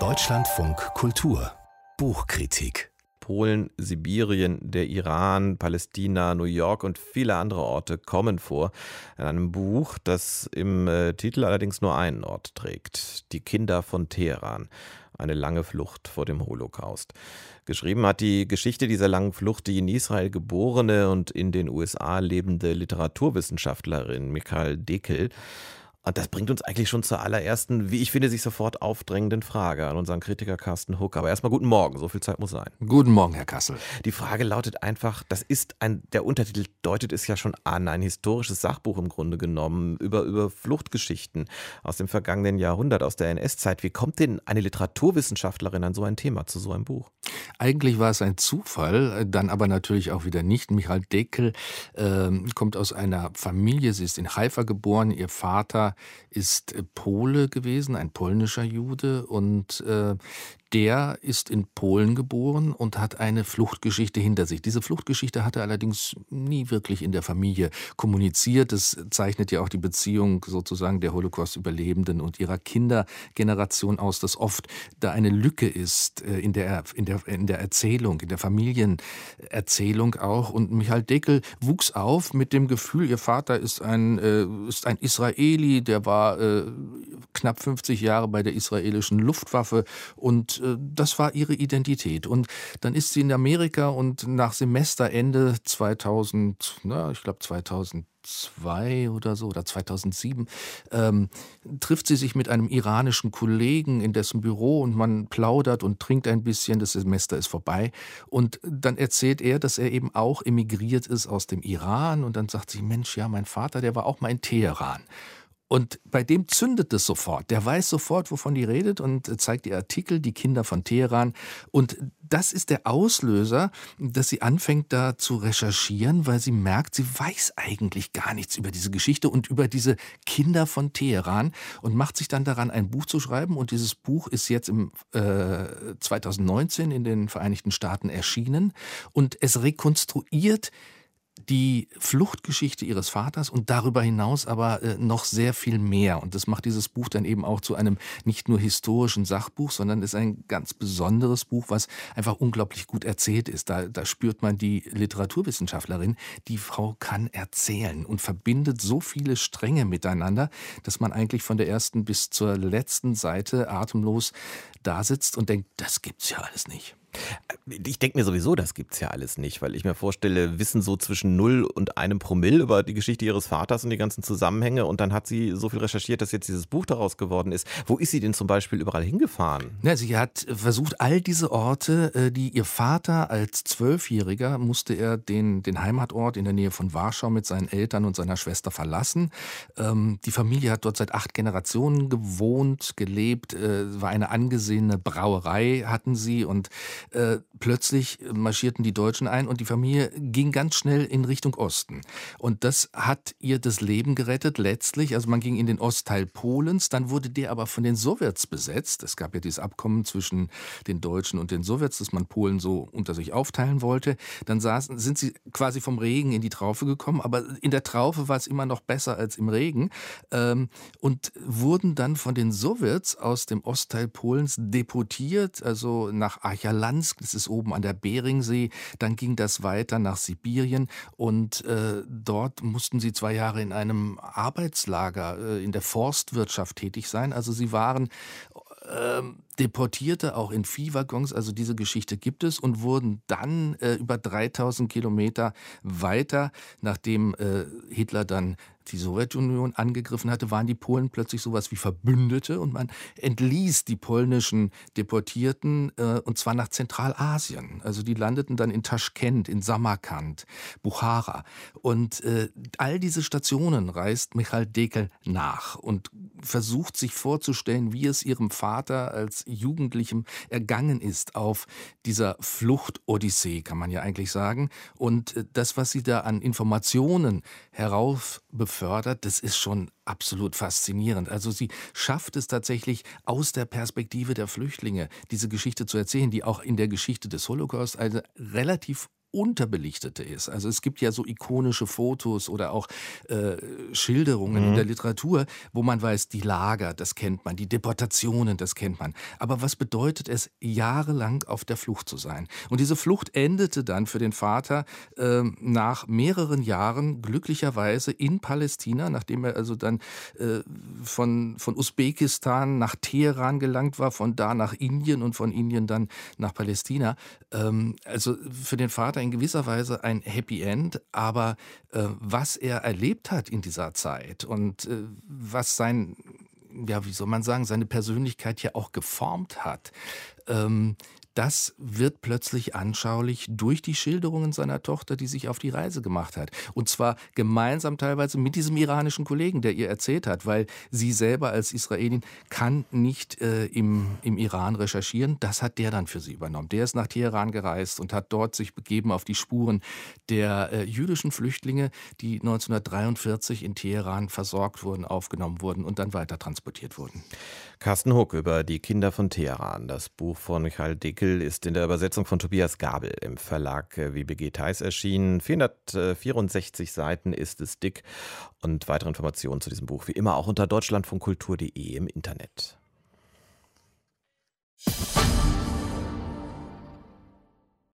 Deutschlandfunk Kultur Buchkritik Polen, Sibirien, der Iran, Palästina, New York und viele andere Orte kommen vor. In einem Buch, das im äh, Titel allerdings nur einen Ort trägt. Die Kinder von Teheran. Eine lange Flucht vor dem Holocaust. Geschrieben hat die Geschichte dieser langen Flucht die in Israel geborene und in den USA lebende Literaturwissenschaftlerin Michael Dekel. Und das bringt uns eigentlich schon zur allerersten, wie ich finde, sich sofort aufdrängenden Frage an unseren Kritiker Carsten Huck. Aber erstmal guten Morgen, so viel Zeit muss sein. Guten Morgen, Herr Kassel. Die Frage lautet einfach, das ist ein, der Untertitel deutet es ja schon an, ein historisches Sachbuch im Grunde genommen über, über Fluchtgeschichten aus dem vergangenen Jahrhundert, aus der NS-Zeit. Wie kommt denn eine Literaturwissenschaftlerin an so ein Thema, zu so einem Buch? Eigentlich war es ein Zufall, dann aber natürlich auch wieder nicht. Michael Deckel äh, kommt aus einer Familie, sie ist in Haifa geboren, ihr Vater ist Pole gewesen, ein polnischer Jude und äh, der ist in Polen geboren und hat eine Fluchtgeschichte hinter sich. Diese Fluchtgeschichte hat er allerdings nie wirklich in der Familie kommuniziert. Das zeichnet ja auch die Beziehung sozusagen der Holocaust-Überlebenden und ihrer Kindergeneration aus, dass oft da eine Lücke ist äh, in der, in der, in der Erzählung, in der Familienerzählung auch. Und Michael Deckel wuchs auf mit dem Gefühl, ihr Vater ist ein, äh, ist ein Israeli, der war äh, knapp 50 Jahre bei der israelischen Luftwaffe und das war ihre Identität. Und dann ist sie in Amerika und nach Semesterende 2000, na, ich glaube 2002 oder so oder 2007 ähm, trifft sie sich mit einem iranischen Kollegen in dessen Büro und man plaudert und trinkt ein bisschen. Das Semester ist vorbei und dann erzählt er, dass er eben auch emigriert ist aus dem Iran und dann sagt sie, Mensch, ja, mein Vater, der war auch mal in Teheran. Und bei dem zündet es sofort. Der weiß sofort, wovon die redet und zeigt ihr Artikel, die Kinder von Teheran. Und das ist der Auslöser, dass sie anfängt da zu recherchieren, weil sie merkt, sie weiß eigentlich gar nichts über diese Geschichte und über diese Kinder von Teheran und macht sich dann daran, ein Buch zu schreiben. Und dieses Buch ist jetzt im äh, 2019 in den Vereinigten Staaten erschienen und es rekonstruiert die Fluchtgeschichte ihres Vaters und darüber hinaus aber äh, noch sehr viel mehr. Und das macht dieses Buch dann eben auch zu einem nicht nur historischen Sachbuch, sondern ist ein ganz besonderes Buch, was einfach unglaublich gut erzählt ist. Da, da spürt man die Literaturwissenschaftlerin, die Frau kann erzählen und verbindet so viele Stränge miteinander, dass man eigentlich von der ersten bis zur letzten Seite atemlos da sitzt und denkt, das gibt's ja alles nicht. Ich denke mir sowieso, das gibt es ja alles nicht, weil ich mir vorstelle, Wissen so zwischen 0 und einem Promille über die Geschichte ihres Vaters und die ganzen Zusammenhänge und dann hat sie so viel recherchiert, dass jetzt dieses Buch daraus geworden ist. Wo ist sie denn zum Beispiel überall hingefahren? Ja, sie hat versucht, all diese Orte, äh, die ihr Vater als Zwölfjähriger musste er den, den Heimatort in der Nähe von Warschau mit seinen Eltern und seiner Schwester verlassen. Ähm, die Familie hat dort seit acht Generationen gewohnt, gelebt, äh, war eine angesehene Brauerei hatten sie und äh, plötzlich marschierten die Deutschen ein und die Familie ging ganz schnell in Richtung Osten. Und das hat ihr das Leben gerettet, letztlich. Also man ging in den Ostteil Polens, dann wurde der aber von den Sowjets besetzt. Es gab ja dieses Abkommen zwischen den Deutschen und den Sowjets, dass man Polen so unter sich aufteilen wollte. Dann saßen, sind sie quasi vom Regen in die Traufe gekommen, aber in der Traufe war es immer noch besser als im Regen ähm, und wurden dann von den Sowjets aus dem Ostteil Polens deportiert, also nach Achalan Luhansk, das ist oben an der Beringsee. Dann ging das weiter nach Sibirien und äh, dort mussten sie zwei Jahre in einem Arbeitslager äh, in der Forstwirtschaft tätig sein. Also sie waren ähm, Deportierte auch in Viehwaggons, also diese Geschichte gibt es und wurden dann äh, über 3000 Kilometer weiter, nachdem äh, Hitler dann die Sowjetunion angegriffen hatte, waren die Polen plötzlich sowas wie Verbündete und man entließ die polnischen Deportierten äh, und zwar nach Zentralasien. Also die landeten dann in Taschkent, in Samarkand, Bukhara und äh, all diese Stationen reist Michael Dekel nach und versucht sich vorzustellen, wie es ihrem Vater als Jugendlichem ergangen ist auf dieser Flucht-Odyssee, kann man ja eigentlich sagen. Und äh, das, was sie da an Informationen heraufbefördert, das ist schon absolut faszinierend. Also sie schafft es tatsächlich aus der Perspektive der Flüchtlinge, diese Geschichte zu erzählen, die auch in der Geschichte des Holocaust eine relativ unterbelichtete ist. Also es gibt ja so ikonische Fotos oder auch äh, Schilderungen mhm. in der Literatur, wo man weiß, die Lager, das kennt man, die Deportationen, das kennt man. Aber was bedeutet es, jahrelang auf der Flucht zu sein? Und diese Flucht endete dann für den Vater äh, nach mehreren Jahren glücklicherweise in Palästina, nachdem er also dann äh, von, von Usbekistan nach Teheran gelangt war, von da nach Indien und von Indien dann nach Palästina. Ähm, also für den Vater in gewisser Weise ein Happy End, aber äh, was er erlebt hat in dieser Zeit und äh, was sein, ja, wie soll man sagen, seine Persönlichkeit ja auch geformt hat, ähm, das wird plötzlich anschaulich durch die Schilderungen seiner Tochter, die sich auf die Reise gemacht hat. Und zwar gemeinsam teilweise mit diesem iranischen Kollegen, der ihr erzählt hat, weil sie selber als Israelin kann nicht äh, im, im Iran recherchieren. Das hat der dann für sie übernommen. Der ist nach Teheran gereist und hat dort sich begeben auf die Spuren der äh, jüdischen Flüchtlinge, die 1943 in Teheran versorgt wurden, aufgenommen wurden und dann weiter transportiert wurden. Carsten Huck über die Kinder von Teheran. Das Buch von Michael Dicke Artikel ist in der Übersetzung von Tobias Gabel im Verlag äh, WBG Theis erschienen. 464 Seiten ist es dick und weitere Informationen zu diesem Buch wie immer auch unter deutschlandfunkkultur.de im Internet. Musik